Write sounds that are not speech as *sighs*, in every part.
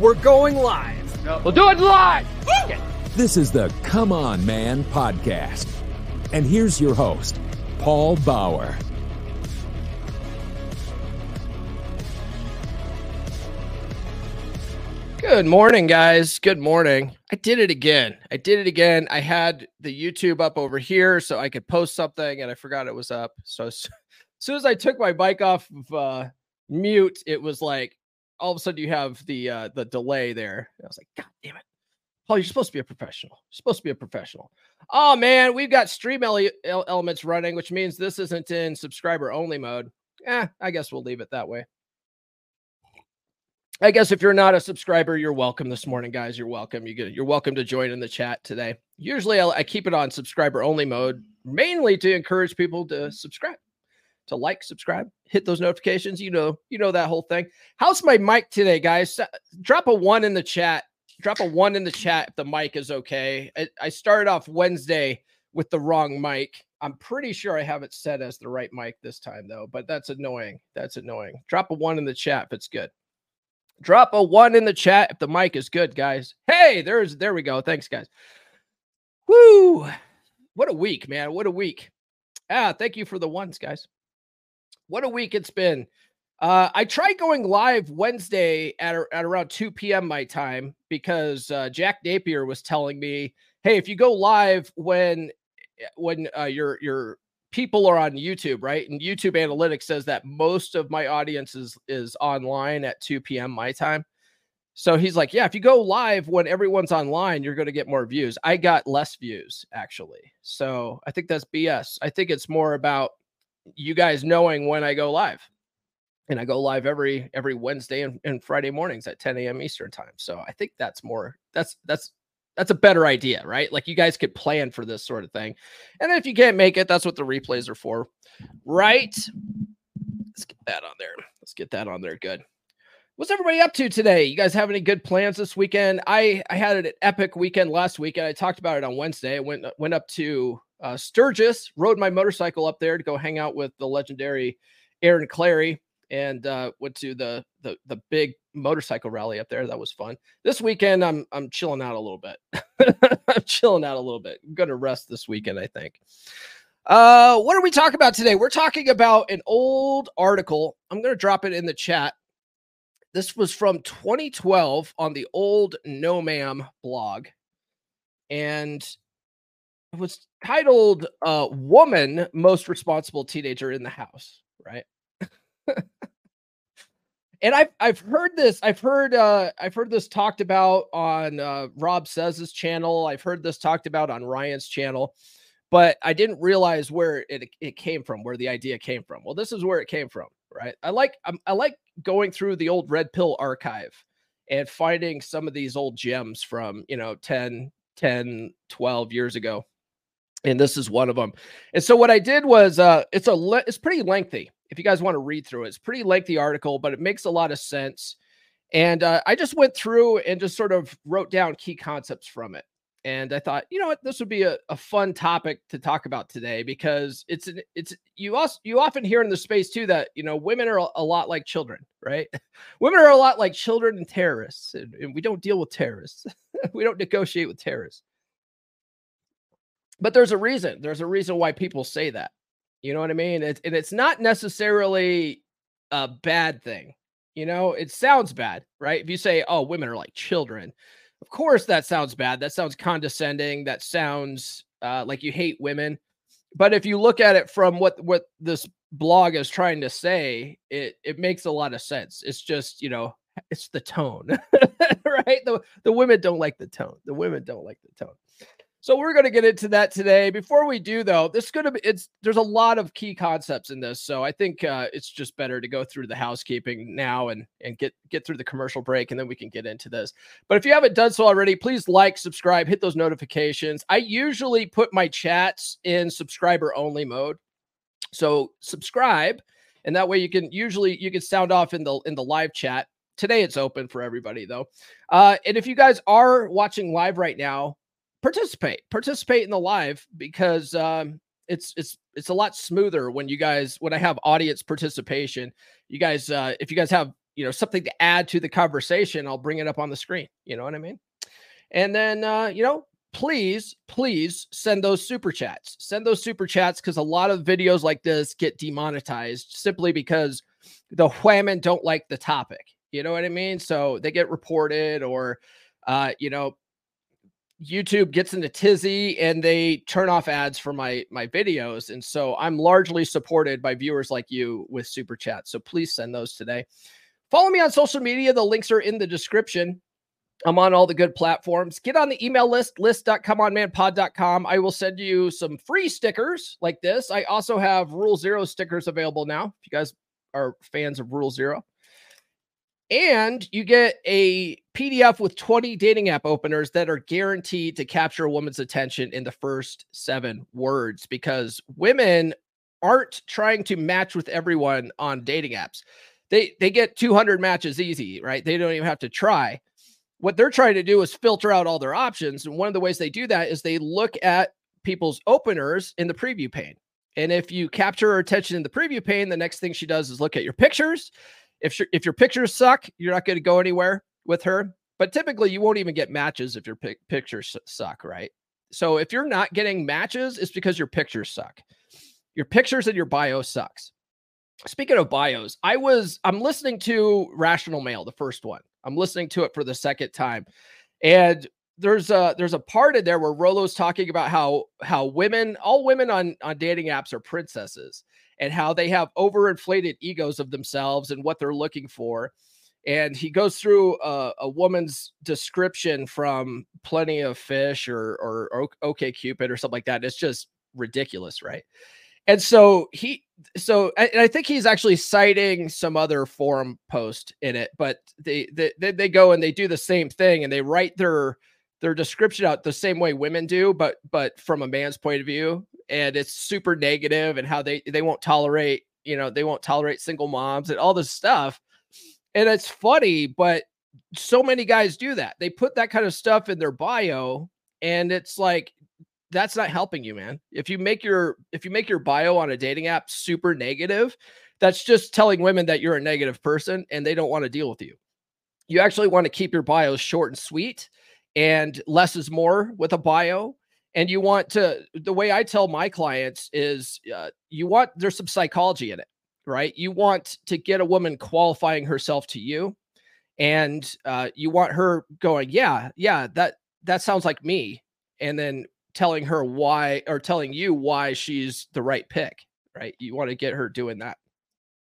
We're going live. We'll do it live. This is the Come On Man podcast. And here's your host, Paul Bauer. Good morning, guys. Good morning. I did it again. I did it again. I had the YouTube up over here so I could post something and I forgot it was up. So as *laughs* soon as I took my bike off of uh, mute, it was like all of a sudden you have the uh, the delay there. I was like, God damn it. Paul, you're supposed to be a professional. You're supposed to be a professional. Oh man, we've got stream ele- elements running, which means this isn't in subscriber only mode. Eh, I guess we'll leave it that way. I guess if you're not a subscriber, you're welcome this morning, guys. You're welcome. You get, you're welcome to join in the chat today. Usually, I'll, I keep it on subscriber only mode, mainly to encourage people to subscribe, to like, subscribe, hit those notifications. You know, you know that whole thing. How's my mic today, guys? Drop a one in the chat. Drop a one in the chat if the mic is okay. I, I started off Wednesday with the wrong mic. I'm pretty sure I have it set as the right mic this time, though. But that's annoying. That's annoying. Drop a one in the chat if it's good. Drop a one in the chat if the mic is good, guys. Hey, there's there we go. Thanks, guys. Woo! What a week, man. What a week. Ah, thank you for the ones, guys. What a week it's been. Uh, I tried going live Wednesday at, at around 2 p.m. my time because uh, Jack Napier was telling me, "Hey, if you go live when when uh, your your people are on YouTube, right? And YouTube analytics says that most of my audience is is online at 2 p.m. my time. So he's like, yeah, if you go live when everyone's online, you're going to get more views. I got less views actually. So I think that's BS. I think it's more about you guys knowing when I go live. And I go live every every Wednesday and, and Friday mornings at 10 a.m. Eastern time. So I think that's more that's that's that's a better idea, right? Like you guys could plan for this sort of thing. And if you can't make it, that's what the replays are for, right? Let's get that on there. Let's get that on there. Good. What's everybody up to today? You guys have any good plans this weekend? I I had an epic weekend last weekend. I talked about it on Wednesday. I went went up to uh, Sturgis, rode my motorcycle up there to go hang out with the legendary Aaron Clarey, and uh, went to the, the the big motorcycle rally up there. That was fun. This weekend, I'm I'm chilling out a little bit. *laughs* I'm chilling out a little bit. I'm gonna rest this weekend, I think. Uh, what are we talking about today? We're talking about an old article. I'm gonna drop it in the chat. This was from 2012 on the old No Ma'am blog, and it was titled uh, "Woman Most Responsible Teenager in the House." Right *laughs* and I've I've heard this. I've heard uh I've heard this talked about on uh Rob Says' channel. I've heard this talked about on Ryan's channel, but I didn't realize where it it came from, where the idea came from. Well, this is where it came from, right? I like I'm, I like going through the old Red Pill archive and finding some of these old gems from, you know, 10 10 12 years ago. And this is one of them. And so what I did was uh it's a le- it's pretty lengthy if you guys want to read through it. It's pretty lengthy article, but it makes a lot of sense. And uh, I just went through and just sort of wrote down key concepts from it. And I thought, you know what, this would be a, a fun topic to talk about today because it's an, it's you also you often hear in the space too that you know women are a lot like children, right? *laughs* women are a lot like children and terrorists, and, and we don't deal with terrorists. *laughs* we don't negotiate with terrorists. But there's a reason. There's a reason why people say that. You know what I mean? It's, and it's not necessarily a bad thing. You know, it sounds bad, right? If you say, oh, women are like children, of course that sounds bad. That sounds condescending. That sounds uh, like you hate women. But if you look at it from what what this blog is trying to say, it it makes a lot of sense. It's just, you know, it's the tone, *laughs* right? The the women don't like the tone. The women don't like the tone. So we're going to get into that today. Before we do, though, this is going to be it's there's a lot of key concepts in this, so I think uh, it's just better to go through the housekeeping now and and get get through the commercial break, and then we can get into this. But if you haven't done so already, please like, subscribe, hit those notifications. I usually put my chats in subscriber only mode, so subscribe, and that way you can usually you can sound off in the in the live chat. Today it's open for everybody though, uh, and if you guys are watching live right now participate participate in the live because um it's it's it's a lot smoother when you guys when i have audience participation. You guys uh if you guys have you know something to add to the conversation i'll bring it up on the screen you know what i mean? And then uh you know please please send those super chats. Send those super chats because a lot of videos like this get demonetized simply because the women don't like the topic you know what i mean? So they get reported or uh you know YouTube gets into tizzy and they turn off ads for my my videos and so I'm largely supported by viewers like you with super chat. So please send those today. Follow me on social media. The links are in the description. I'm on all the good platforms. Get on the email list, list.comeonmanpod.com. I will send you some free stickers like this. I also have Rule Zero stickers available now. If you guys are fans of Rule Zero, and you get a PDF with 20 dating app openers that are guaranteed to capture a woman's attention in the first seven words because women aren't trying to match with everyone on dating apps. They they get 200 matches easy, right? They don't even have to try. What they're trying to do is filter out all their options, and one of the ways they do that is they look at people's openers in the preview pane. And if you capture her attention in the preview pane, the next thing she does is look at your pictures if your if your pictures suck, you're not going to go anywhere with her. But typically, you won't even get matches if your pic- pictures suck, right? So if you're not getting matches, it's because your pictures suck. Your pictures and your bio sucks. Speaking of bios, I was I'm listening to Rational Male, the first one. I'm listening to it for the second time, and there's a there's a part in there where Rollo's talking about how how women, all women on on dating apps are princesses, and how they have overinflated egos of themselves and what they're looking for. And he goes through a, a woman's description from Plenty of Fish or, or, or OK Cupid or something like that. It's just ridiculous, right? And so he, so and I think he's actually citing some other forum post in it, but they they they go and they do the same thing and they write their their description out the same way women do, but but from a man's point of view, and it's super negative and how they they won't tolerate you know they won't tolerate single moms and all this stuff, and it's funny, but so many guys do that. They put that kind of stuff in their bio, and it's like that's not helping you, man. If you make your if you make your bio on a dating app super negative, that's just telling women that you're a negative person and they don't want to deal with you. You actually want to keep your bio short and sweet and less is more with a bio and you want to the way i tell my clients is uh, you want there's some psychology in it right? You want to get a woman qualifying herself to you and uh, you want her going yeah yeah that that sounds like me and then telling her why or telling you why she's the right pick right? You want to get her doing that.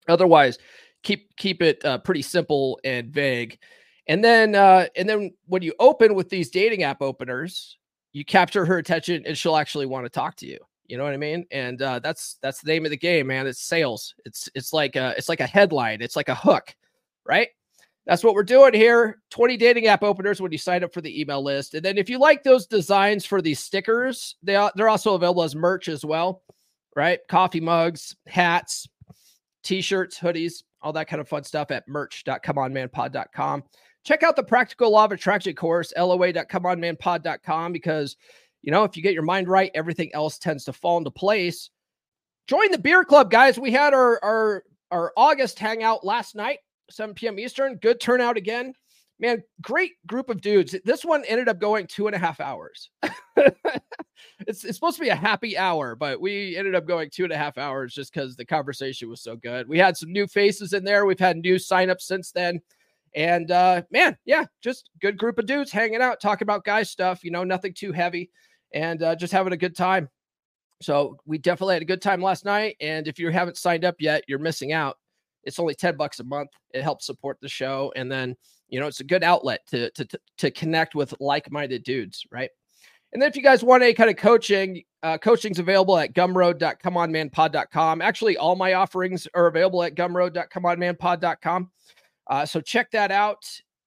Otherwise keep keep it uh, pretty simple and vague and then uh, and then when you open with these dating app openers, you capture her attention and she'll actually want to talk to you. You know what I mean? And uh, that's that's the name of the game, man. It's sales. It's it's like a it's like a headline. It's like a hook, right? That's what we're doing here. 20 dating app openers when you sign up for the email list. And then if you like those designs for these stickers, they are, they're also available as merch as well, right? Coffee mugs, hats, t-shirts, hoodies, all that kind of fun stuff at merch.comeonmanpod.com check out the Practical Law of Attraction course, loa.comeonmanpod.com, because, you know, if you get your mind right, everything else tends to fall into place. Join the beer club, guys. We had our, our, our August hangout last night, 7 p.m. Eastern. Good turnout again. Man, great group of dudes. This one ended up going two and a half hours. *laughs* it's, it's supposed to be a happy hour, but we ended up going two and a half hours just because the conversation was so good. We had some new faces in there. We've had new signups since then. And uh, man, yeah, just good group of dudes hanging out, talking about guy stuff, you know, nothing too heavy and uh, just having a good time. So we definitely had a good time last night. And if you haven't signed up yet, you're missing out. It's only 10 bucks a month. It helps support the show. And then, you know, it's a good outlet to, to, to connect with like-minded dudes, right? And then if you guys want any kind of coaching, uh, coaching's available at gumroad.comeonmanpod.com. Actually, all my offerings are available at gumroad.comeonmanpod.com. Uh, so check that out.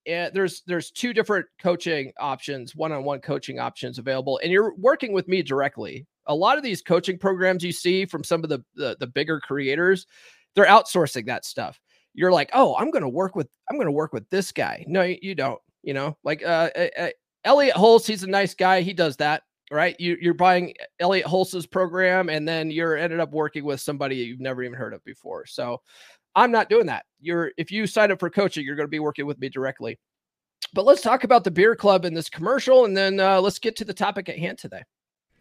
And there's there's two different coaching options, one-on-one coaching options available, and you're working with me directly. A lot of these coaching programs you see from some of the the, the bigger creators, they're outsourcing that stuff. You're like, oh, I'm to work with I'm to work with this guy. No, you don't. You know, like uh, uh, Elliot Hulse, he's a nice guy. He does that, right? You, you're buying Elliot Hulse's program, and then you're ended up working with somebody you've never even heard of before. So I'm not doing that. You're if you sign up for coaching, you're going to be working with me directly. But let's talk about the beer club in this commercial, and then uh, let's get to the topic at hand today.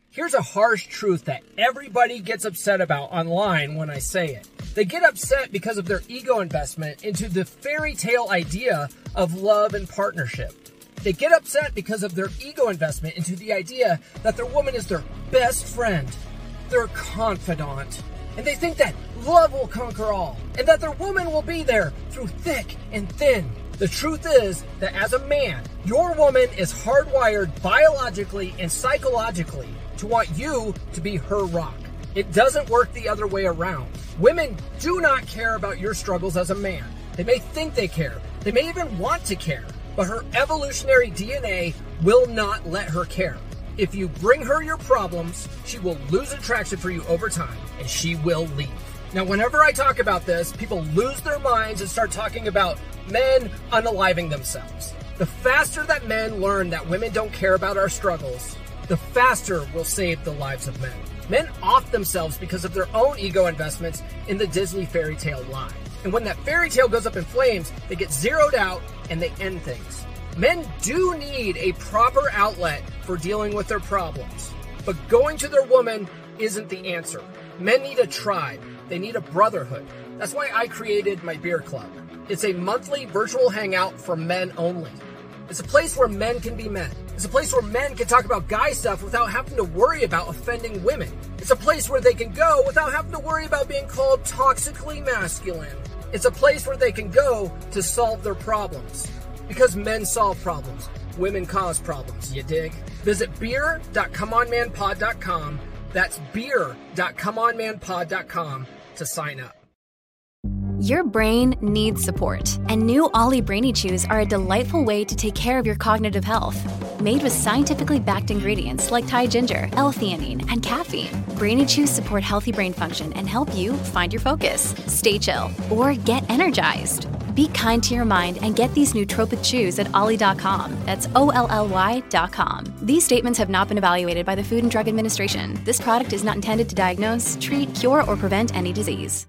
Here's a harsh truth that everybody gets upset about online when I say it. They get upset because of their ego investment into the fairy tale idea of love and partnership. They get upset because of their ego investment into the idea that their woman is their best friend, their confidant, and they think that love will conquer all, and that their woman will be there through thick and thin. The truth is that as a man, your woman is hardwired biologically and psychologically to want you to be her rock. It doesn't work the other way around. Women do not care about your struggles as a man. They may think they care, they may even want to care, but her evolutionary DNA will not let her care. If you bring her your problems, she will lose attraction for you over time and she will leave. Now, whenever I talk about this, people lose their minds and start talking about men unaliving themselves. The faster that men learn that women don't care about our struggles, the faster we'll save the lives of men. Men off themselves because of their own ego investments in the Disney fairy tale lie. And when that fairy tale goes up in flames, they get zeroed out and they end things. Men do need a proper outlet for dealing with their problems, but going to their woman isn't the answer. Men need a tribe, they need a brotherhood. That's why I created my beer club. It's a monthly virtual hangout for men only. It's a place where men can be men. It's a place where men can talk about guy stuff without having to worry about offending women. It's a place where they can go without having to worry about being called toxically masculine. It's a place where they can go to solve their problems. Because men solve problems, women cause problems, you dig? Visit beer.comeonmanpod.com. That's beer.comeonmanpod.com to sign up. Your brain needs support, and new OLLY Brainy Chews are a delightful way to take care of your cognitive health. Made with scientifically backed ingredients like Thai ginger, L-theanine, and caffeine, Brainy Chews support healthy brain function and help you find your focus, stay chill, or get energized. Be kind to your mind and get these nootropic chews at olly.com. That's O L L Y.com. These statements have not been evaluated by the Food and Drug Administration. This product is not intended to diagnose, treat, cure, or prevent any disease.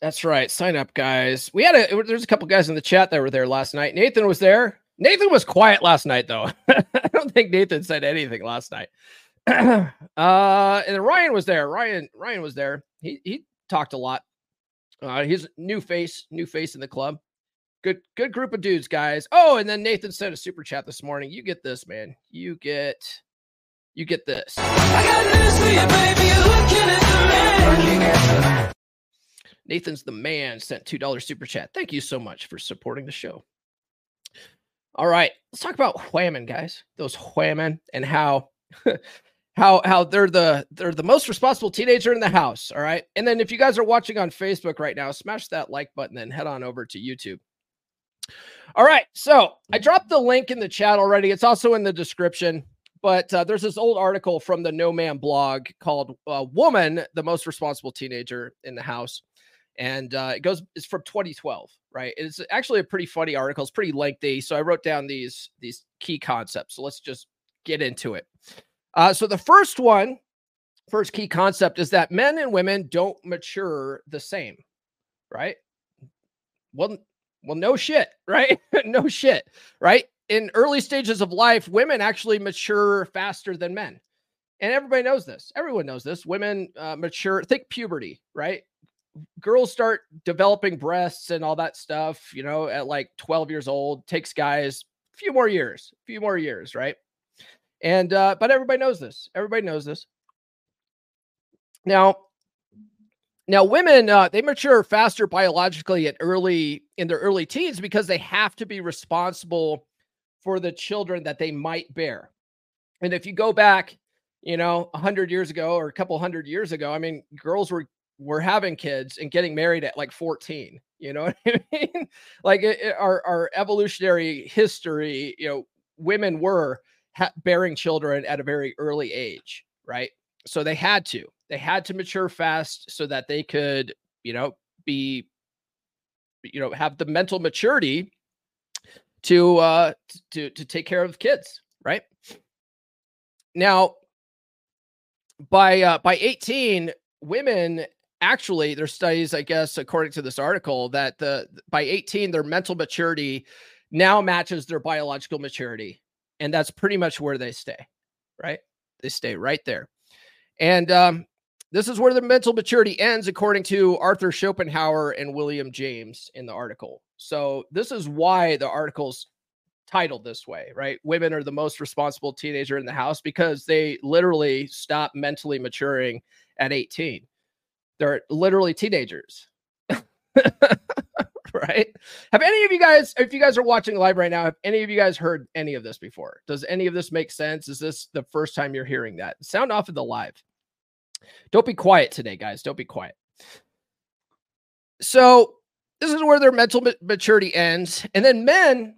That's right. Sign up, guys. We had a there's a couple guys in the chat that were there last night. Nathan was there. Nathan was quiet last night, though. *laughs* I don't think Nathan said anything last night. *clears throat* uh, and Ryan was there. Ryan Ryan was there. He he talked a lot. Uh, he's new face, new face in the club. Good good group of dudes, guys. Oh, and then Nathan sent a super chat this morning. You get this, man. You get you get this. Nathan's the man sent $2 super chat. Thank you so much for supporting the show. All right, let's talk about whammon, guys. Those whammon and how *laughs* how how they're the they're the most responsible teenager in the house. All right. And then if you guys are watching on Facebook right now, smash that like button and head on over to YouTube. All right. So I dropped the link in the chat already. It's also in the description. But uh, there's this old article from the No Ma'am blog called uh, "Woman: The Most Responsible Teenager in the House." and uh, it goes it's from 2012 right it's actually a pretty funny article it's pretty lengthy so i wrote down these these key concepts so let's just get into it uh, so the first one first key concept is that men and women don't mature the same right? Well well no shit *laughs* right? No shit right? In early stages of life women actually mature faster than men. And everybody knows this. Everyone knows this. Women uh, mature think puberty right? Girls start developing breasts and all that stuff, you know, at like 12 years old, takes guys a few more years, a few more years, right? And uh, but everybody knows this. Everybody knows this. Now, now women uh, they mature faster biologically at early in their early teens because they have to be responsible for the children that they might bear. And if you go back, you know, a hundred years ago or a couple hundred years ago, I mean, girls were were having kids and getting married at like 14. You know *laughs* what I mean? like it, it, our our evolutionary history, you know, women were ha- bearing children at a very early age, right? So they had to. They had to mature fast so that they could, you know, be you know, have the mental maturity to uh to to take care of kids, right? Now by uh by 18 women actually there's studies i guess according to this article that the by 18 their mental maturity now matches their biological maturity and that's pretty much where they stay right? They stay right there. And um, this is where the mental maturity ends according to arthur schopenhauer and william james in the article. So this is why the article's titled this way right? Women are the most responsible teenager in the house because they literally stop mentally maturing at 18 they're literally teenagers. *laughs* right? Have any of you guys, if you guys are watching live right now, have any of you guys heard any of this before? Does any of this make sense? Is this the first time you're hearing that? Sound off of the live. Don't be quiet today, guys. Don't be quiet. So, this is where their mental maturity ends. And then men,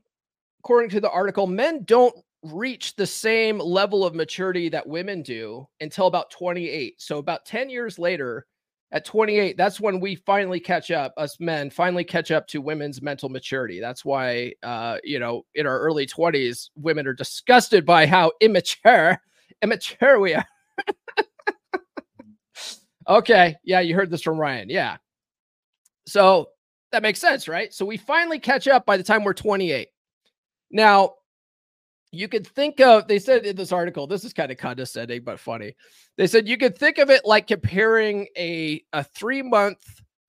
according to the article, men don't reach the same level of maturity that women do until about 28. So, about 10 years later, at 28 that's when we finally catch up us men finally catch up to women's mental maturity. That's why uh you know in our early 20s women are disgusted by how *laughs* immature immature we are. Okay yeah you heard this from ryan yeah. So that makes sense right? So we finally catch up by the time we're 28 now you could think of they said in this article this is kind of condescending but funny. They said you could think of it like comparing a a three month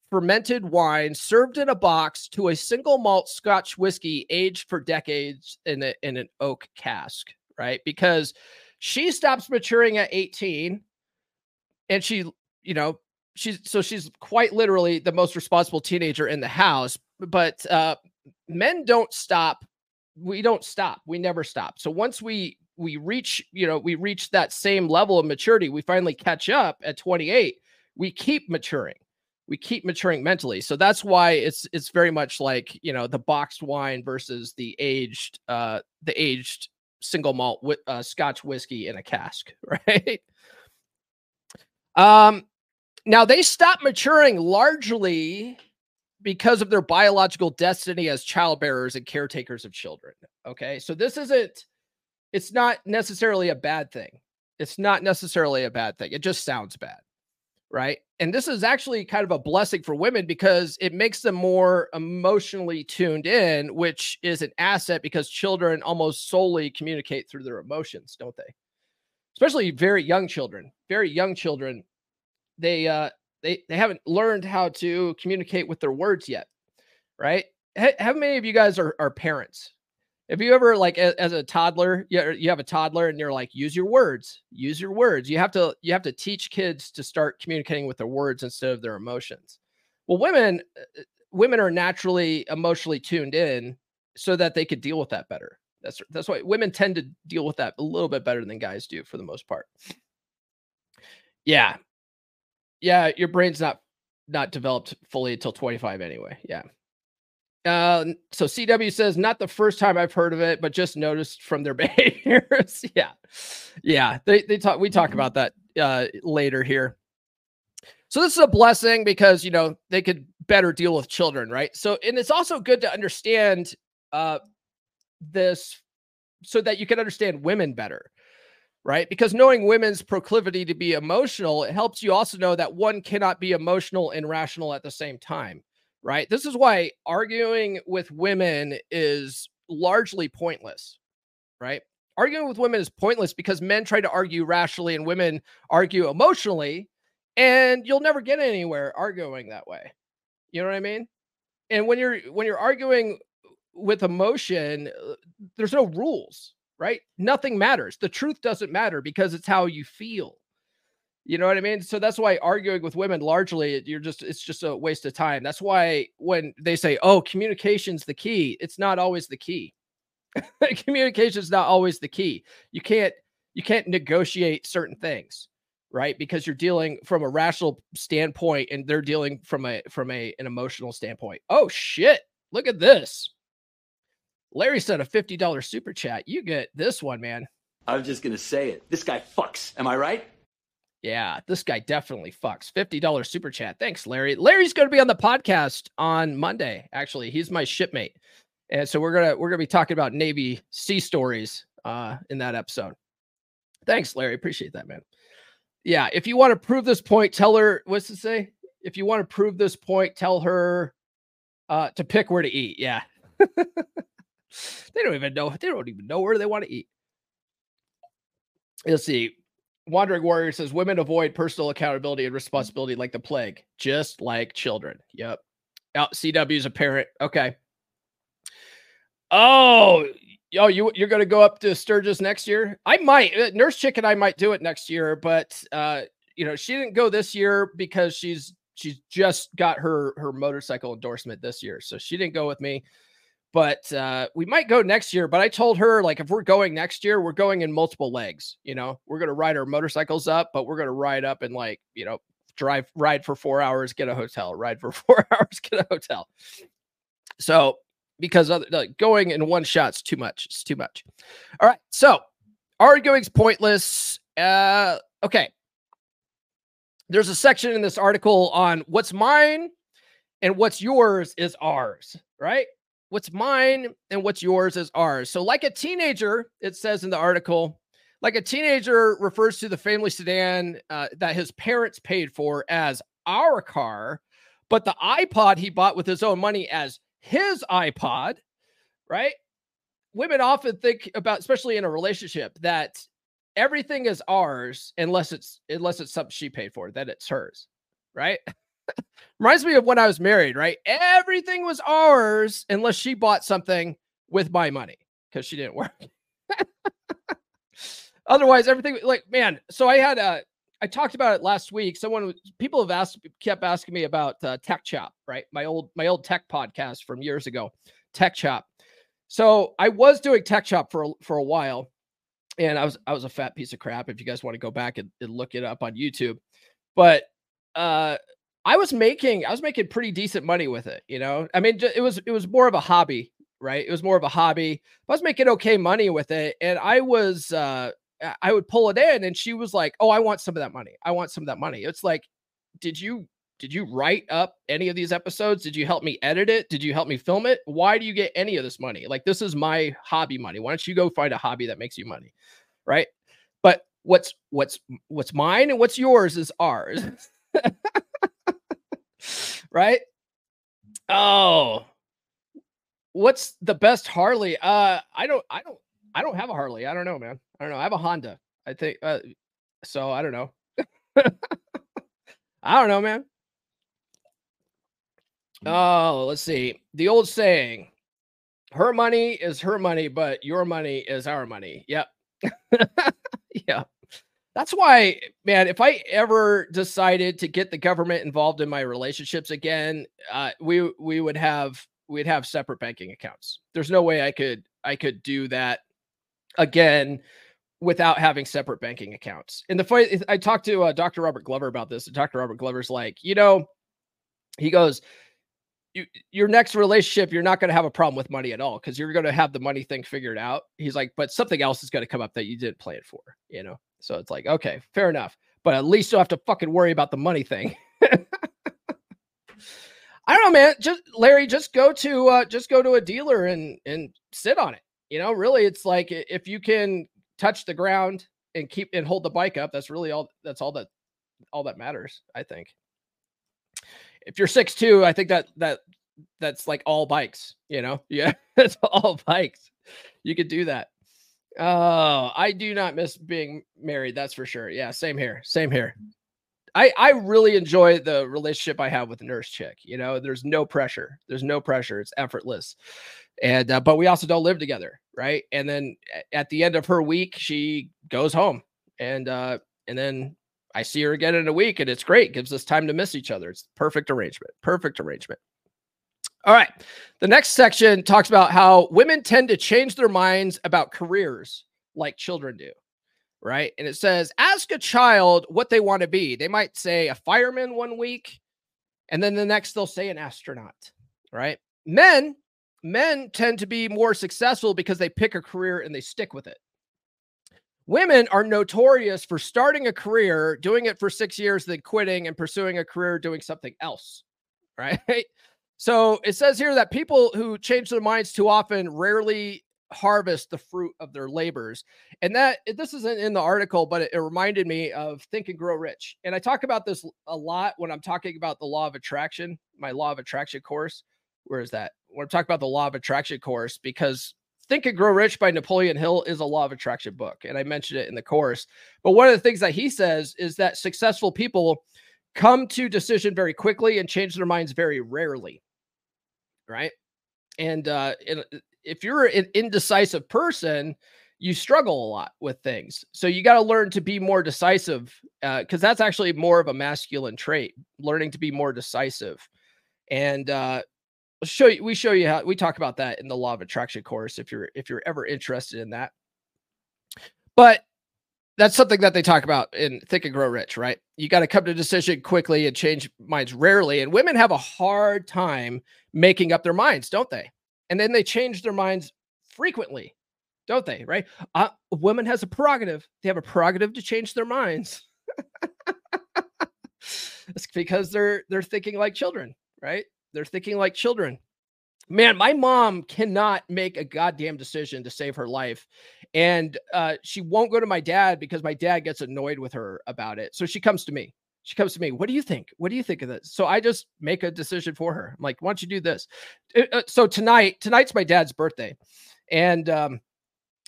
fermented wine served in a box to a single malt scotch whiskey aged for decades in, a, in an oak cask right? Because she stops maturing at 18 and she you know she's so she's quite literally the most responsible teenager in the house but uh men don't stop we don't stop. We never stop. So once we we reach, you know, we reach that same level of maturity, we finally catch up at 28, we keep maturing. We keep maturing mentally. So that's why it's it's very much like, you know, the boxed wine versus the aged uh the aged single malt with uh, scotch whiskey in a cask, *laughs* right? Um now they stop maturing largely because of their biological destiny as childbearers and caretakers of children. Okay. So this isn't, it's not necessarily a bad thing. It's not necessarily a bad thing. It just sounds bad. Right. And this is actually kind of a blessing for women because it makes them more emotionally tuned in, which is an asset because children almost solely communicate through their emotions, don't they? Especially very young children. Very young children, they uh they they haven't learned how to communicate with their words yet, right? How many of you guys are, are parents? If you ever like as, a toddler, you, you have a toddler and you're like, use your words, use your words. You have to you have to teach kids to start communicating with their words instead of their emotions. Well, women uh, uh, women are naturally emotionally tuned in so that they could deal with that better. That's that's why women tend to deal with that a little bit better than guys do for the most part. Yeah, yeah, your brain's not not developed fully until 25 anyway. Yeah. Uh, so CW says not the first time I've heard of it, but just noticed from their *laughs* behaviors. *laughs* yeah, yeah. They they talk. We talk about that uh, later here. So this is a blessing because you know they could better deal with children, right? So and it's also good to understand uh, this so that you can understand women better right? Because knowing women's proclivity to be emotional, it helps you also know that one cannot be emotional and rational at the same time, right? This is why arguing with women is largely pointless, right? Arguing with women is pointless because men try to argue rationally and women argue emotionally, and you'll never get anywhere arguing that way. You know what I mean? And when you're when you're arguing with emotion, uh, there's no rules right? Nothing matters. The truth doesn't matter because it's how you feel. You know what I mean? So that's why arguing with women largely you're just it's just a waste of time. That's why when they say, "Oh, communication's the key." It's not always the key. *laughs* communication is not always the key. You can't you can't negotiate certain things, right? Because you're dealing from a rational standpoint and they're dealing from a from a an emotional standpoint. Oh shit. Look at this. Larry said a $50 super chat. You get this one, man. I was just gonna say it. This guy fucks. Am I right? Yeah, this guy definitely fucks. $50 super chat. Thanks, Larry. Larry's going to be on the podcast on Monday. Actually, he's my shipmate. And so we're going to we're going to be talking about Navy sea stories uh in that episode. Thanks, Larry. Appreciate that, man. Yeah, if you want to prove this point, tell her what's to say? If you want to prove this point, tell her uh to pick where to eat. Yeah. *laughs* *sighs* they don't even know they don't even know where they want to eat. You'll see. Wandering Warrior says women avoid personal accountability and responsibility like the plague, just like children. Yep. Out CW is a parent. Okay. Oh, yo, you you're gonna go up to Sturgis next year? I might. Uh, Nurse Chick and I might do it next year, but uh, you know, she didn't go this year because she's she's just got her her motorcycle endorsement this year, so she didn't go with me but uh, we might go next year. But I told her, like, if we're going next year, we're going in multiple legs. You know, we're going to ride our motorcycles up, but we're going to ride up and, like, you know, drive, ride for four hours, get a hotel, ride for *laughs* four hours, get a hotel. So, because other, like, going in one shot's too much. It's too much. All right. So, arguing's pointless. Uh, okay. There's a section in this article on what's mine and what's yours is ours, right? What's mine and what's yours is ours. So, like a teenager, it says in the article, like a teenager refers to the family sedan uh, that his parents paid for as our car, but the iPod he bought with his own money as his iPod, right? Women often think about, especially in a relationship, that everything is ours unless it's unless it's something she paid for, that it's hers, right? *laughs* Reminds me of when I was married, right? Everything was ours unless she bought something with my money because she didn't work. *laughs* Otherwise, everything like man. So I had a. I talked about it last week. Someone, people have asked, kept asking me about uh, Tech Chop, right? My old, my old tech podcast from years ago, Tech Chop. So I was doing Tech Chop for for a while, and I was I was a fat piece of crap. If you guys want to go back and, and look it up on YouTube, but uh, I was making I was making pretty decent money with it, you know. I mean, it was it was more of a hobby, right? It was more of a hobby. I was making okay money with it, and I was uh I would pull it in, and she was like, "Oh, I want some of that money. I want some of that money." It's like, did you did you write up any of these episodes? Did you help me edit it? Did you help me film it? Why do you get any of this money? Like this is my hobby money. Why don't you go find a hobby that makes you money, right? But what's what's what's mine and what's yours is ours. *laughs* right? Oh, what's the best Harley? Uh, I don't, I don't, I don't have a Harley. I don't know, man. I don't know. I have a Honda. I think. Uh, so I don't know. *laughs* I don't know, man. Oh, let's see. The old saying, her money is her money, but your money is our money. Yep. *laughs* yeah. That's why, man, if I ever decided to get the government involved in my relationships again, uh, we we would have we'd have separate banking accounts. There's no way I could I could do that again without having separate banking accounts. And the fight, I talked to uh, Dr. Robert Glover about this, and Dr. Robert Glover's like, you know, he goes, you, your next relationship, you're not going to have a problem with money at all because you're going to have the money thing figured out. He's like, but something else is going to come up that you didn't plan for, you know? So it's like, okay, fair enough. But at least you don't have to fucking worry about the money thing. *laughs* I don't know, man. Just Larry, just go to uh just go to a dealer and and sit on it. You know, really it's like if you can touch the ground and keep and hold the bike up, that's really all that's all that all that matters, I think. If you're six two, I think that that that's like all bikes, you know? *laughs* Yeah, it's all bikes. You could do that. Oh, I do not miss being married. That's for sure. Yeah, same here. Same here. I I really enjoy the relationship I have with nurse chick. You know, there's no pressure. There's no pressure. It's effortless. And uh, but we also don't live together, right? And then at the end of her week, she goes home, and uh, and then I see her again in a week, and it's great. Gives us time to miss each other. It's perfect arrangement. Perfect arrangement. All right. The next section talks about how women tend to change their minds about careers like children do. right? And it says, ask a child what they want to be. They might say a fireman one week, and then the next they'll say an astronaut, right? Men, men tend to be more successful because they pick a career and they stick with it. Women are notorious for starting a career, doing it for six years, then quitting and pursuing a career doing something else, *laughs* right? So it says here that people who change their minds too often rarely harvest the fruit of their labors. And that this isn't in the article, but it, it, reminded me of Think and Grow Rich. And I talk about this a lot when I'm talking about the law of attraction, my law of attraction course. Where is that? When I'm talking about the law of attraction course, because Think and Grow Rich by Napoleon Hill is a law of attraction book. And I mentioned it in the course. But one of the things that he says is that successful people come to decision very quickly and change their minds very rarely. Right. And uh, if you're an indecisive person, you struggle a lot with things. So you got to learn to be more decisive because uh, that's actually more of a masculine trait, learning to be more decisive. And uh, show you, we show you how we talk about that in the law of attraction course if you're if you're ever interested in that. But that's something that they talk about in Think and Grow Rich, right? You got to come to decision quickly and change minds rarely. And women have a hard time making up their minds, don't they? and then they change their minds frequently, don't they? Right? Uh, a woman has a prerogative. They have a prerogative to change their minds. *laughs* it's because they're they're thinking like children, right? They're thinking like children. Man, my mom cannot make a goddamn decision to save her life. And uh, she won't go to my dad because my dad gets annoyed with her about it. So she comes to me. She comes to me what do you think? What do you think of this? So i just make a decision for her. I'm like why don't you do this? Uh, uh, so tonight tonight's my dad's birthday and um,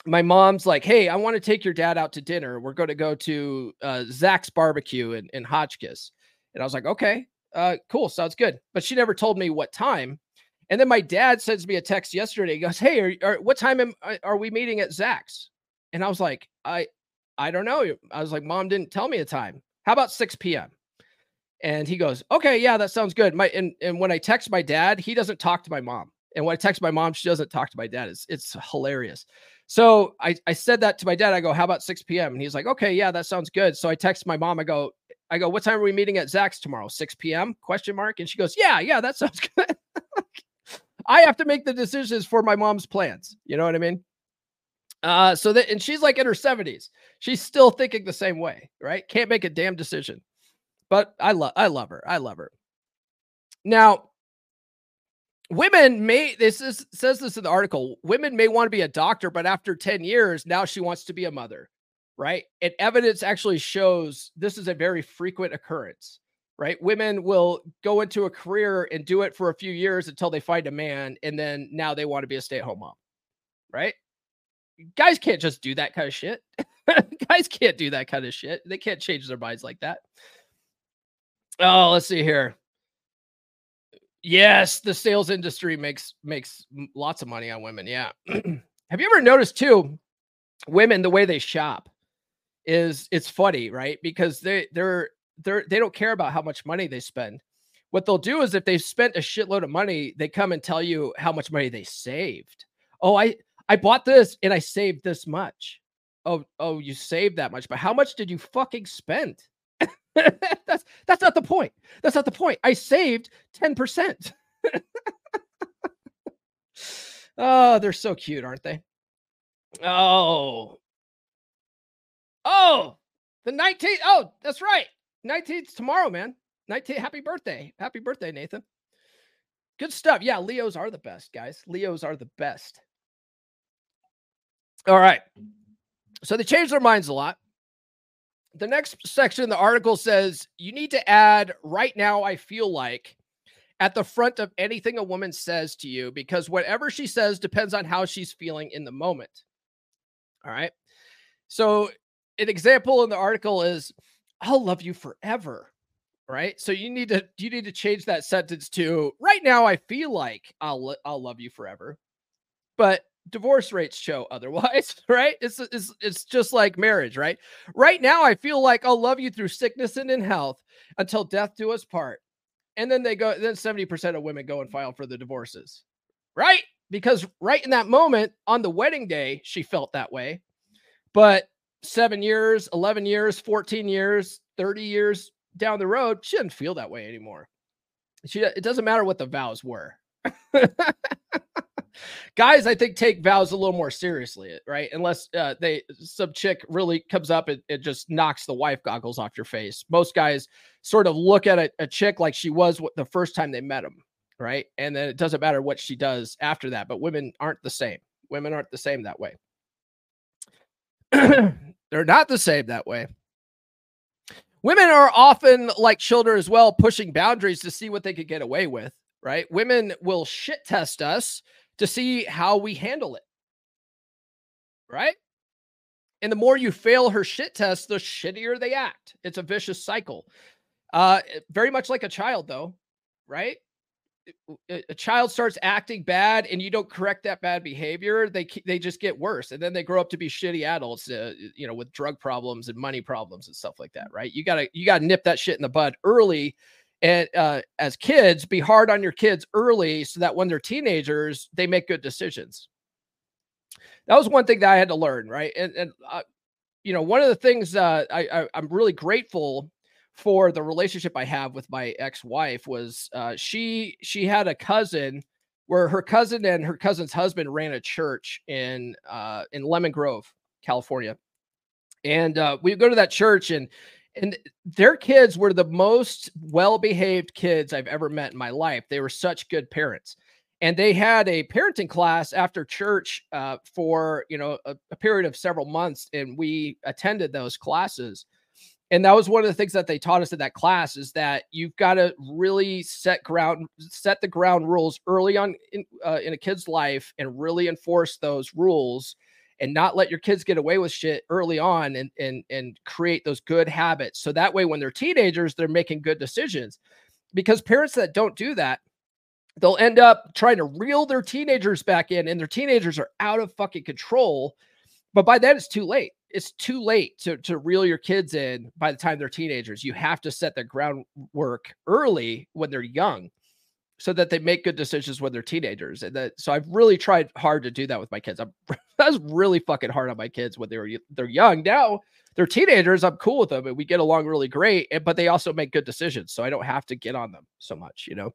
my mom's like hey i want to take your dad out to dinner. We're going to go to uh, zach's barbecue in, in hotchkiss. And i was like okay uh, cool sounds good. But she never told me what time and then my dad sends me a text yesterday he goes hey are, are, what time am, uh, are we meeting at zach's and i was like i i don't know i was like mom didn't tell me a time how about 6 p.m.? And he goes, okay, yeah, that sounds good. My and, and when I text my dad, he doesn't talk to my mom. And when I text my mom, she doesn't talk to my dad. It's it's hilarious. So I, I said that to my dad. I go, how about 6 p.m.? And he's like, okay, yeah, that sounds good. So I text my mom. I go, I go, what time are we meeting at Zach's tomorrow? 6 p.m. question mark. And she goes, yeah, yeah, that *laughs* sounds good. I have to make the decisions for my mom's plans. You know what I mean? Uh, so that and she's like in her 70s. She's still thinking the same way, right? Can't make a damn decision. But I love I love her. I love her. Now, women may this is says this in the article. Women may want to be a doctor, but after 10 years, now she wants to be a mother, right? And evidence actually shows this is a very frequent occurrence right? Women will go into a career and do it for a few years until they find a man, and then now they want to be a stay at home mom, right? guys can't just do that kind of shit. *laughs* guys can't do that kind of shit. They can't change their minds like that. Oh, let's see here. Yes, the sales industry makes makes lots of money on women. Yeah. *clears throat* Have you ever noticed too, women the way they shop is it's funny, right? Because they they're they're they don't care about how much money they spend. What they'll do is if they've spent a shitload of money, they come and tell you how much money they saved. Oh, I I bought this and I saved this much. Oh, oh, you saved that much, but how much did you fucking spend? *laughs* that's that's not the point. That's not the point. I saved 10%. *laughs* oh, they're so cute, aren't they? Oh. Oh, the 19th. Oh, that's right. 19th tomorrow, man. 19th. Happy birthday. Happy birthday, Nathan. Good stuff. Yeah, Leos are the best, guys. Leos are the best. All right. So they changed their minds a lot. The next section the article says you need to add right now, I feel like at the front of anything a woman says to you because whatever she says depends on how she's feeling in the moment. All right. So, an example in the article is I'll love you forever. Right? So you need to you need to change that sentence to right now I feel like I'll I'll love you forever. But divorce rates show otherwise, *laughs* right? It's, it's it's just like marriage, right? Right now, I feel like I'll love you through sickness and in health until death do us part. And then they go, then 70% of women go and file for the divorces, right? Because right in that moment on the wedding day, she felt that way. But seven years, 11 years, 14 years, 30 years down the road, she doesn't feel that way anymore. She, it doesn't matter what the vows were. *laughs* Guys, I think take vows a little more seriously, right? Unless uh, they some chick really comes up and it just knocks the wife goggles off your face. Most guys sort of look at a, a chick like she was the first time they met him, right? And then it doesn't matter what she does after that. But women aren't the same. Women aren't the same that way. *clears throat* They're not the same that way. Women are often like children as well, pushing boundaries to see what they could get away with, right? Women will shit test us to see how we handle it, right? And the more you fail her shit test, the shittier they act. It's a vicious cycle. Uh, very much like a child, though, right? A child starts acting bad and you don't correct that bad behavior, they they just get worse, and then they grow up to be shitty adults, uh, you know, with drug problems and money problems and stuff like that, right? You gotta you gotta nip that shit in the bud early, and uh, as kids, be hard on your kids early so that when they're teenagers, they make good decisions. That was one thing that I had to learn, right? And and uh, you know, one of the things uh, I, I I'm really grateful for the relationship I have with my ex-wife was uh, she she had a cousin where her cousin and her cousin's husband ran a church in uh, in Lemon Grove, California, and uh, we go to that church and and their kids were the most well-behaved kids I've ever met in my life. They were such good parents, and they had a parenting class after church uh, for you know a, a period of several months, and we attended those classes and that was one of the things that they taught us in that class is that you've got to really set ground set the ground rules early on in, uh, in a kid's life and really enforce those rules and not let your kids get away with shit early on and and and create those good habits. So that way when they're teenagers they're making good decisions because parents that don't do that they'll end up trying to reel their teenagers back in and their teenagers are out of fucking control but by then it's too late it's too late to to reel your kids in by the time they're teenagers. You have to set the groundwork early when they're young so that they make good decisions when they're teenagers. And that so I've really tried hard to do that with my kids. I'm *laughs* really fucking hard on my kids when they were they're young. Now they're teenagers. I'm cool with them and we get along really great. But they also make good decisions. So I don't have to get on them so much, you know.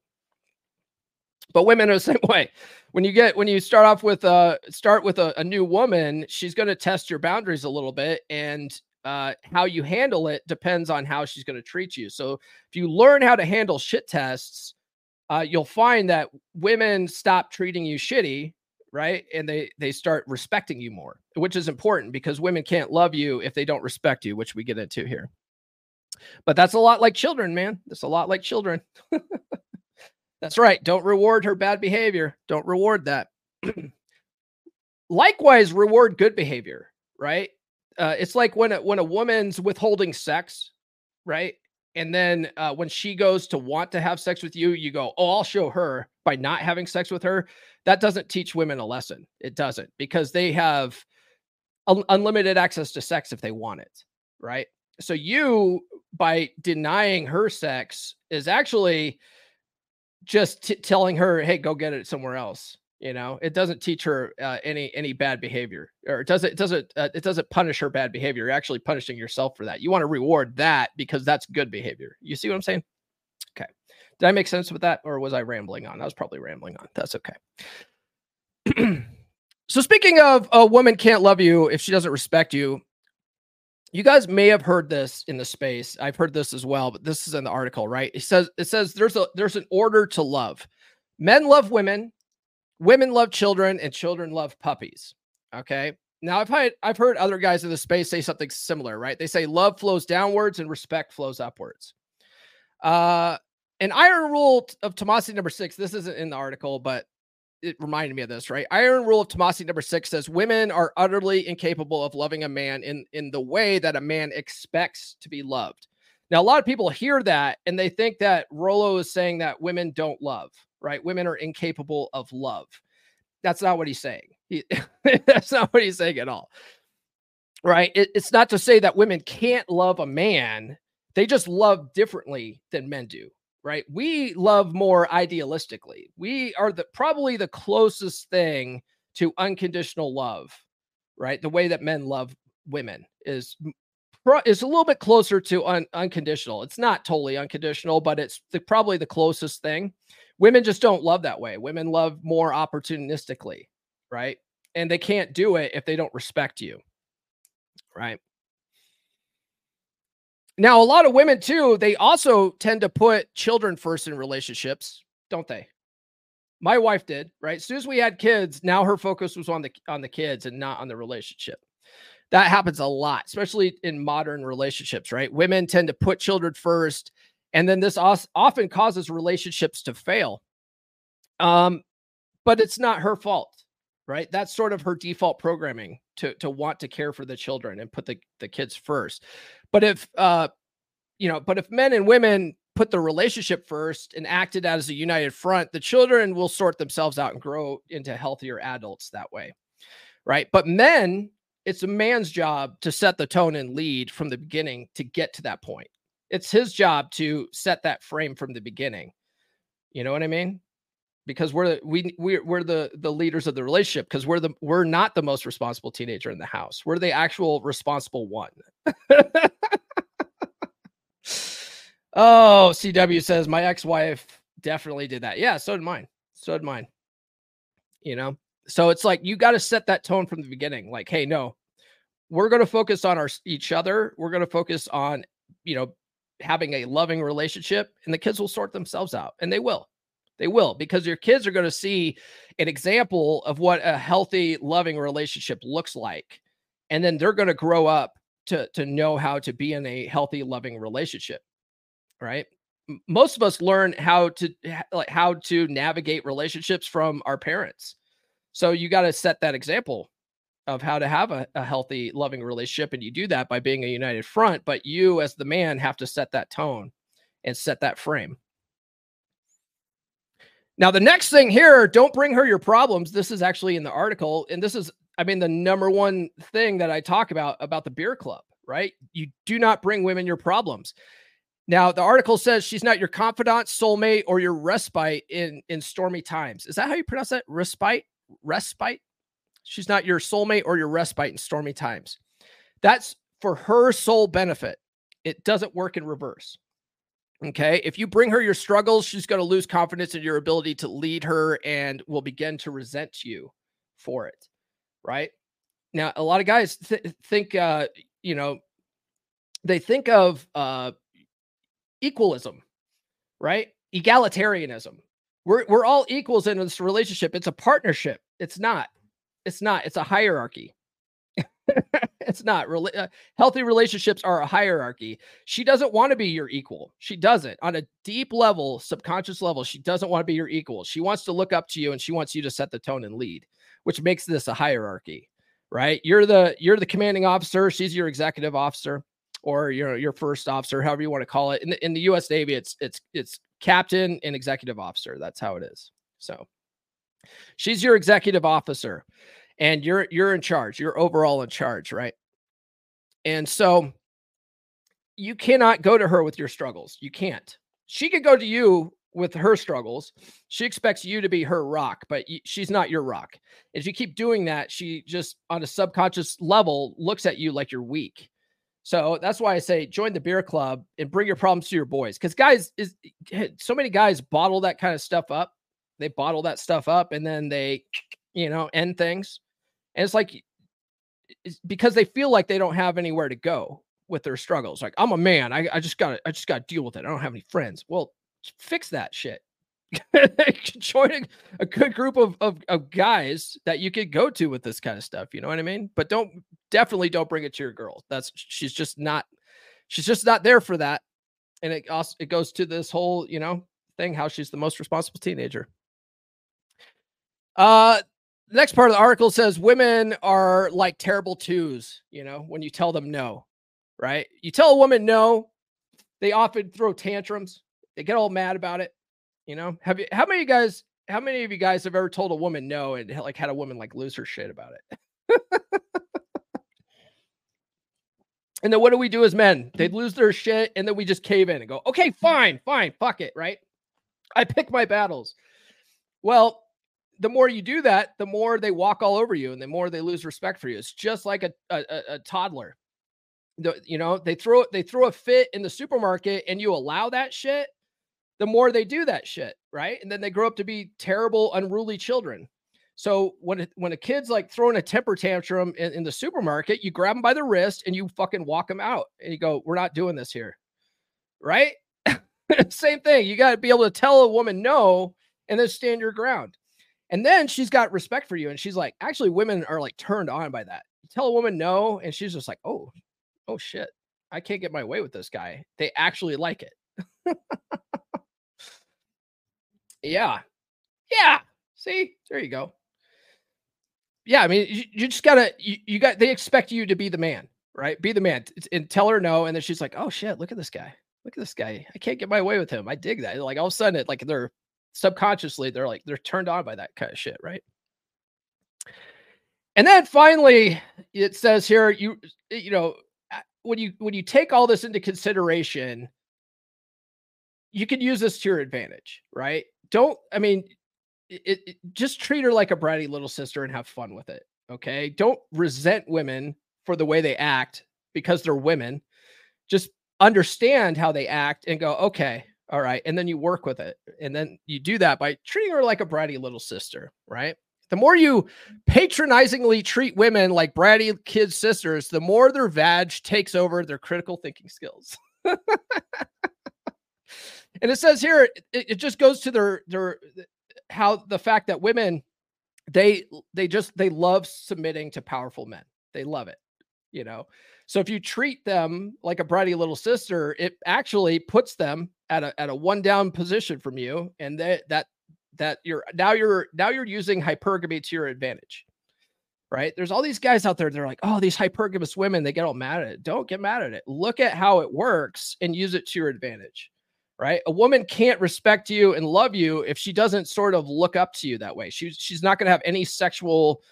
But women are the *laughs* same way. When you get when you start off with uh start with a, a new woman, she's going to test your boundaries a little bit, and uh, how you handle it depends on how she's going to treat you. So if you learn how to handle shit tests, uh, you'll find that women stop treating you shitty, right? And they they start respecting you more, which is important because women can't love you if they don't respect you, which we get into here. But that's a lot like children, man. That's a lot like children. *laughs* That's right. Don't reward her bad behavior. Don't reward that. Likewise, reward good behavior, right? Uh, it's like when a, when a woman's withholding sex, right? And then uh, when she goes to want to have sex with you, you go, "Oh, I'll show her by not having sex with her." That doesn't teach women a lesson. It doesn't because they have un- unlimited access to sex if they want it, right? So you by denying her sex is actually just t- telling her, "Hey, go get it somewhere else." You know, it doesn't teach her uh, any any bad behavior, or it doesn't it doesn't uh, it doesn't punish her bad behavior. You're actually punishing yourself for that. You want to reward that because that's good behavior. You see what I'm saying? Okay. Did I make sense with that, or was I rambling on? I was probably rambling on. That's okay. *clears throat* so speaking of a woman can't love you if she doesn't respect you, you guys may have heard this in the space. I've heard this as well, but this is in the article, right? It says it says there's a there's an order to love. Men love women, women love children, and children love puppies. Okay. Now I've had I've heard other guys in the space say something similar, right? They say love flows downwards and respect flows upwards. Uh an iron rule of Tomassi number six. This isn't in the article, but it reminded me of this, right? Iron Rule of Tomassi number six says women are utterly incapable of loving a man in in the way that a man expects to be loved. Now, a lot of people hear that and they think that Rollo is saying that women don't love, right? Women are incapable of love. That's not what he's saying. He, *laughs* that's not what he's saying at all, right? It, it's not to say that women can't love a man. They just love differently than men do right? We love more idealistically. We are the probably the closest thing to unconditional love, right? The way that men love women is is a little bit closer to un, unconditional. It's not totally unconditional, but it's the, probably the closest thing. Women just don't love that way. Women love more opportunistically, right? And they can't do it if they don't respect you, right? Now, a lot of women too, they also tend to put children first in relationships, don't they? My wife did, right? As soon as we had kids, now her focus was on the on the kids and not on the relationship. That happens a lot, especially in modern relationships, right? Women tend to put children first, and then this often causes relationships to fail. Um, but it's not her fault, right? That's sort of her default programming to to want to care for the children and put the the kids first. But if uh, you know, but if men and women put the relationship first and acted as a united front, the children will sort themselves out and grow into healthier adults that way. Right. But men, it's a man's job to set the tone and lead from the beginning to get to that point. It's his job to set that frame from the beginning. You know what I mean? Because we're we we're, we're the the leaders of the relationship because we're the we're not the most responsible teenager in the house. We're the actual responsible one. *laughs* oh, CW says my ex-wife definitely did that. Yeah, so did mine. So did mine. You know, so it's like you got to set that tone from the beginning. Like, hey, no, we're going to focus on our each other. We're going to focus on, you know, having a loving relationship, and the kids will sort themselves out, and they will. They will because your kids are going to see an example of what a healthy, loving relationship looks like, and then they're going to grow up to to know how to be in a healthy loving relationship right most of us learn how to like how to navigate relationships from our parents so you got to set that example of how to have a, a healthy loving relationship and you do that by being a united front but you as the man have to set that tone and set that frame now the next thing here don't bring her your problems this is actually in the article and this is I mean, the number one thing that I talk about about the beer club, right? You do not bring women your problems. Now, the article says she's not your confidant, soulmate, or your respite in in stormy times. Is that how you pronounce that? Respite, respite. She's not your soulmate or your respite in stormy times. That's for her sole benefit. It doesn't work in reverse. Okay. If you bring her your struggles, she's going to lose confidence in your ability to lead her and will begin to resent you for it right? Now, a lot of guys th- think, uh, you know, they think of uh, equalism, right? Egalitarianism. We're we're all equals in this relationship. It's a partnership. It's not. It's not. It's a hierarchy. *laughs* it's not. Rel- uh, healthy relationships are a hierarchy. She doesn't want to be your equal. She doesn't. On a deep level, subconscious level, she doesn't want to be your equal. She wants to look up to you and she wants you to set the tone and lead which makes this a hierarchy, right? You're the you're the commanding officer, she's your executive officer or your your first officer, however you want to call it. In the, in the US Navy it's it's it's captain and executive officer. That's how it is. So she's your executive officer and you're you're in charge. You're overall in charge, right? And so you cannot go to her with your struggles. You can't. She could go to you with her struggles. She expects you to be her rock, but she's not your rock. If you keep doing that, she just on a subconscious level looks at you like you're weak. So that's why I say join the beer club and bring your problems to your boys. Because guys is eh, so many guys bottle that kind of stuff up. They bottle that stuff up and then they, you know, end things. And it's like it's because they feel like they don't have anywhere to go with their struggles. Like I'm a man. I, I just gotta I just gotta deal with it. I don't have any friends. Well, fix that shit. *laughs* Join a, good group of, of, of guys that you could go to with this kind of stuff. You know what I mean? But don't definitely don't bring it to your girl. That's she's just not she's just not there for that. And it also it goes to this whole, you know, thing how she's the most responsible teenager. Uh next part of the article says women are like terrible twos, you know, when you tell them no, right? You tell a woman no, they often throw tantrums they get all mad about it. You know, have you? How many of you guys? How many of you guys have ever told a woman no and like had a woman like lose her shit about it? *laughs* and then what do we do as men? They lose their shit and then we just cave in and go, okay, fine, fine, fuck it, right? I pick my battles. Well, the more you do that, the more they walk all over you and the more they lose respect for you. It's just like a, a, a toddler. The, you know, they throw they throw a fit in the supermarket and you allow that shit, the more they do that shit, right? And then they grow up to be terrible, unruly children. So when it, when a kid's like throwing a temper tantrum in, in the supermarket, you grab them by the wrist and you fucking walk them out and you go, "We're not doing this here," right? *laughs* Same thing. You got to be able to tell a woman no and then stand your ground. And then she's got respect for you. And she's like, actually, women are like turned on by that. You tell a woman no, and she's just like, oh, oh shit. I can't get my way with this guy. They actually like it. *laughs* yeah. Yeah. See, there you go. Yeah. I mean, you, you just gotta, you, you got, they expect you to be the man, right? Be the man and tell her no. And then she's like, oh shit, look at this guy. Look at this guy. I can't get my way with him. I dig that. Like all of a sudden, it like they're subconsciously they're like they're turned on by that kind of shit, right? And then finally, it says here, you eh, you know, when you when you take all this into consideration, you can use this to your advantage, right? Don't I mean, it, it just treat her like a bratty little sister and have fun with it. Okay, don't resent women for the way they act because they're women. Just understand how they act and go, okay, all right. And then you work with it. And then you do that by treating her like a bratty little sister, right? The more you patronizingly treat women like bratty kid sisters, the more their vag takes over their critical thinking skills. *laughs* and it says here, it, it just goes to their their how the fact that women they they just they love submitting to powerful men. They love it, you know. So if you treat them like a bratty little sister, it actually puts them at a at a one down position from you, and that that that you're now you're now you're using hypergamy to your advantage. Right? There's all these guys out there. They're like, oh, these hypergamous women. They get all mad at it. Don't get mad at it. Look at how it works and use it to your advantage. Right? A woman can't respect you and love you if she doesn't sort of look up to you that way. She's she's not going to have any sexual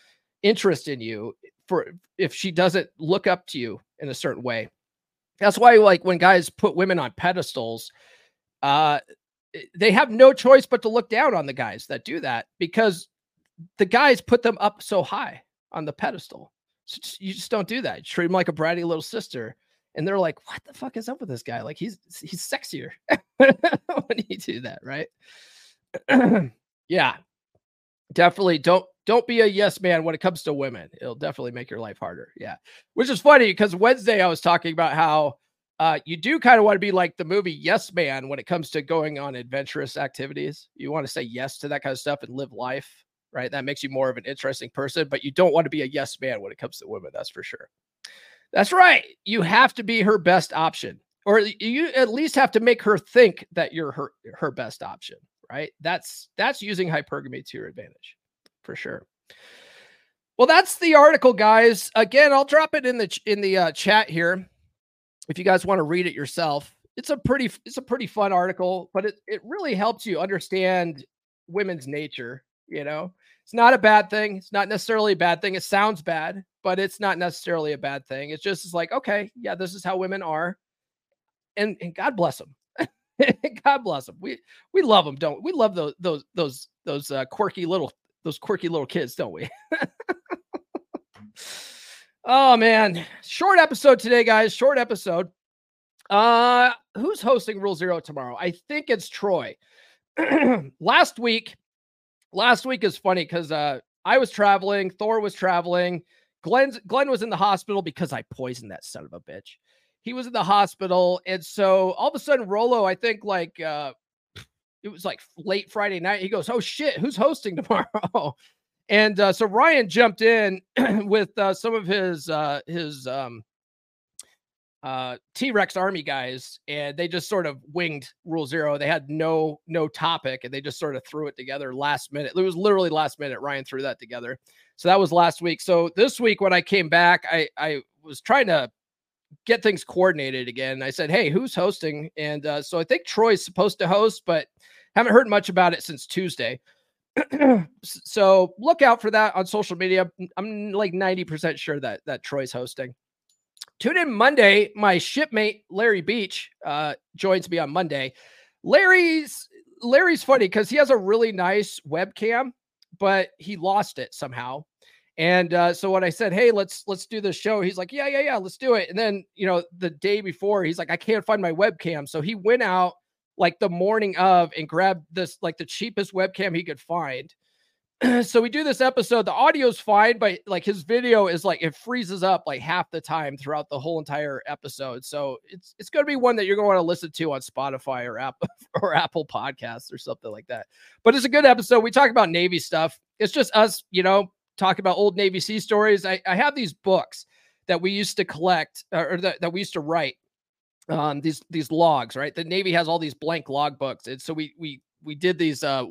interest in you for if she doesn't look up to you in a certain way. That's why like when guys put women on pedestals, uh they have no choice but to look down on the guys that do that because the guys put them up so high on the pedestal. So you just don't do that. You treat them like a bratty little sister. And they're like, what the fuck is up with this guy? Like he's he's sexier *laughs* when you do that, right? *clears throat* yeah. Definitely don't don't be a yes man when it comes to women. It'll definitely make your life harder. Yeah. Which is funny because Wednesday I was talking about how uh, you do kind of want to be like the movie Yes Man when it comes to going on adventurous activities. You want to say yes to that kind of stuff and live life, right? That makes you more of an interesting person, but you don't want to be a yes man when it comes to women. That's for sure. That's right. You have to be her best option, or you at least have to make her think that you're her her best option, right? That's that's using hypergamy to your advantage for sure. Well, that's the article, guys. Again, I'll drop it in the in the uh, chat here if you guys want to read it yourself. It's a pretty it's a pretty fun article, but it it really helps you understand women's nature. You know, it's not a bad thing. It's not necessarily a bad thing. It sounds bad, but it's not necessarily a bad thing. It's just it's like okay, yeah, this is how women are, and and God bless them. *laughs* God bless them. We we love them, don't we? we love those those those those uh, quirky little those quirky little kids, don't we? *laughs* oh man, short episode today, guys. Short episode. Uh, who's hosting Rule Zero tomorrow? I think it's Troy. *clears throat* last week, last week is funny because uh, I was traveling, Thor was traveling, Glenn Glenn was in the hospital because I poisoned that son of a bitch. He was in the hospital, and so all of a sudden, Rollo, I think like uh, it was like late Friday night. He goes, "Oh shit, who's hosting *laughs* tomorrow?" and uh, so Ryan jumped in *clears throat* with uh, some of his uh, his um, uh, T Rex Army guys, and they just sort of winged Rule Zero. They had no no topic, and they just sort of threw it together last minute. It was literally last minute. Ryan threw that together. So that was last week. So this week when I came back, I I was trying to get things coordinated again. I said, "Hey, who's hosting?" And uh, so I think Troy's supposed to host, but haven't heard much about it since Tuesday. *clears throat* so look out for that on social media. I'm like 90% sure that that Troy's hosting. Tune in Monday. My shipmate Larry Beach uh, joins me on Monday. Larry's Larry's funny because he has a really nice webcam, but he lost it somehow. And uh, so when I said, "Hey, let's let's do this show," he's like, "Yeah, yeah, yeah, let's do it." And then you know, the day before, he's like, "I can't find my webcam," so he went out like the morning of and grabbed this like the cheapest webcam he could find. *clears throat* so we do this episode. The audio's fine, but like his video is like it freezes up like half the time throughout the whole entire episode. So it's it's going to be one that you're going to want to listen to on Spotify or Apple *laughs* or Apple Podcasts or something like that. But it's a good episode. We talk about Navy stuff. It's just us, you know, talk about old Navy Sea stories. I, I have these books that we used to collect or that, that we used to write um these these logs right the navy has all these blank log books and so we we we did these uh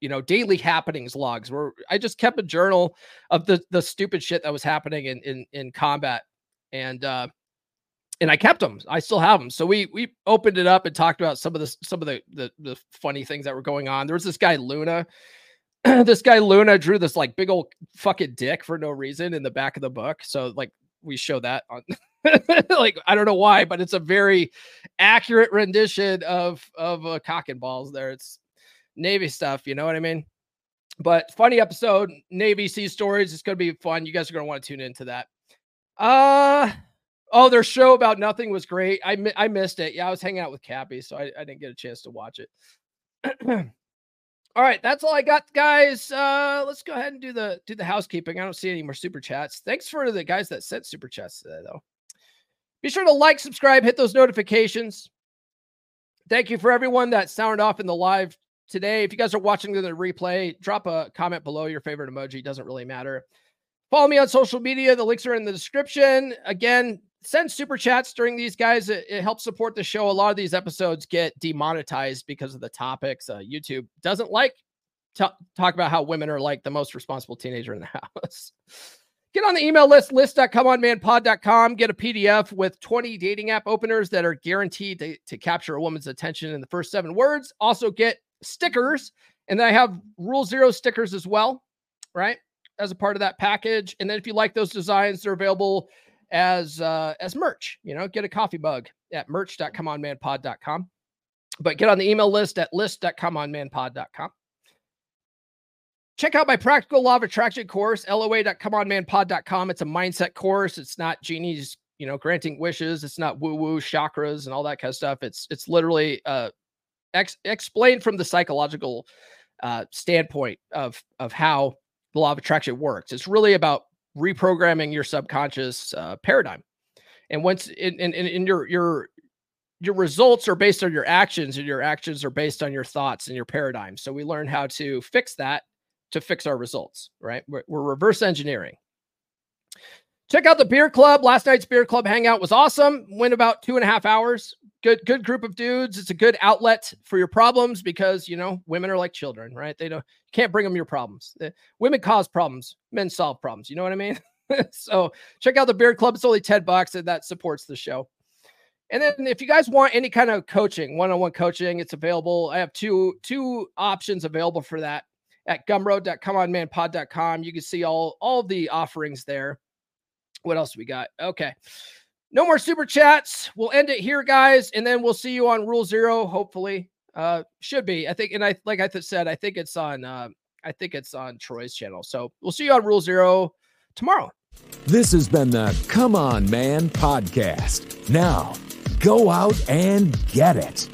you know daily happenings logs where i just kept a journal of the the stupid shit that was happening in in in combat and uh and i kept them i still have them so we we opened it up and talked about some of the some of the the, the funny things that were going on. There was this guy luna. *clears throat* This guy luna drew this like big old fucking dick for no reason in the back of the book. So like we show that on *laughs* like I don't know why, but it's a very accurate rendition of of uh, cock and balls. There, it's Navy stuff. You know what I mean? But funny episode, Navy Sea stories. It's gonna be fun. You guys are gonna want to tune into that. Uh oh, their show about nothing was great. I I missed it. Yeah, I was hanging out with Cappy, so I, I didn't get a chance to watch it. *clears throat* all right, that's all I got, guys. Uh, let's go ahead and do the do the housekeeping. I don't see any more super chats. Thanks for the guys that sent super chats today, though. Be sure to like, subscribe, hit those notifications. Thank you for everyone that sounded off in the live today. If you guys are watching the replay, drop a comment below your favorite emoji. Doesn't really matter. Follow me on social media. The links are in the description. Again, send super chats during these guys. It, it helps support the show. A lot of these episodes get demonetized because of the topics. Uh, YouTube doesn't like to talk about how women are like the most responsible teenager in the *laughs* house. Get on the email list, list.comeonmanpod.com. Get a PDF with 20 dating app openers that are guaranteed to, to capture a woman's attention in the first seven words. Also, get stickers. And then I have Rule Zero stickers as well, right? As a part of that package. And then if you like those designs, they're available as uh, as merch. You know, get a coffee mug at merch.comeonmanpod.com. But get on the email list at list.comeonmanpod.com. Check out my practical law of attraction course, loa.comeonmanpod.com. It's a mindset course. It's not genies, you know, granting wishes. It's not woo woo chakras and all that kind of stuff. It's it's literally uh ex- explained from the psychological uh standpoint of of how the law of attraction works. It's really about reprogramming your subconscious uh, paradigm. And once in, in, in your your your results are based on your actions and your actions are based on your thoughts and your paradigm. So we learn how to fix that to fix our results, right? We're, we're reverse engineering. Check out the beer club. Last night's beer club hangout was awesome. Went about two and a half hours. Good, good group of dudes. It's a good outlet for your problems because you know women are like children, right? They don't can't bring them your problems. The, women cause problems, men solve problems. You know what I mean? *laughs* so check out the beer club. It's only 10 bucks and that supports the show. And then if you guys want any kind of coaching, one-on-one coaching, it's available. I have two two options available for that at gumroad.comeonmanpod.com. You can see all all the offerings there. What else we got? Okay. No more super chats. We'll end it here, guys, and then we'll see you on Rule Zero. Hopefully, uh, should be. I think, and I like I said, I think it's on. Uh, I think it's on Troy's channel. So we'll see you on Rule Zero tomorrow. This has been the Come On Man podcast. Now, go out and get it.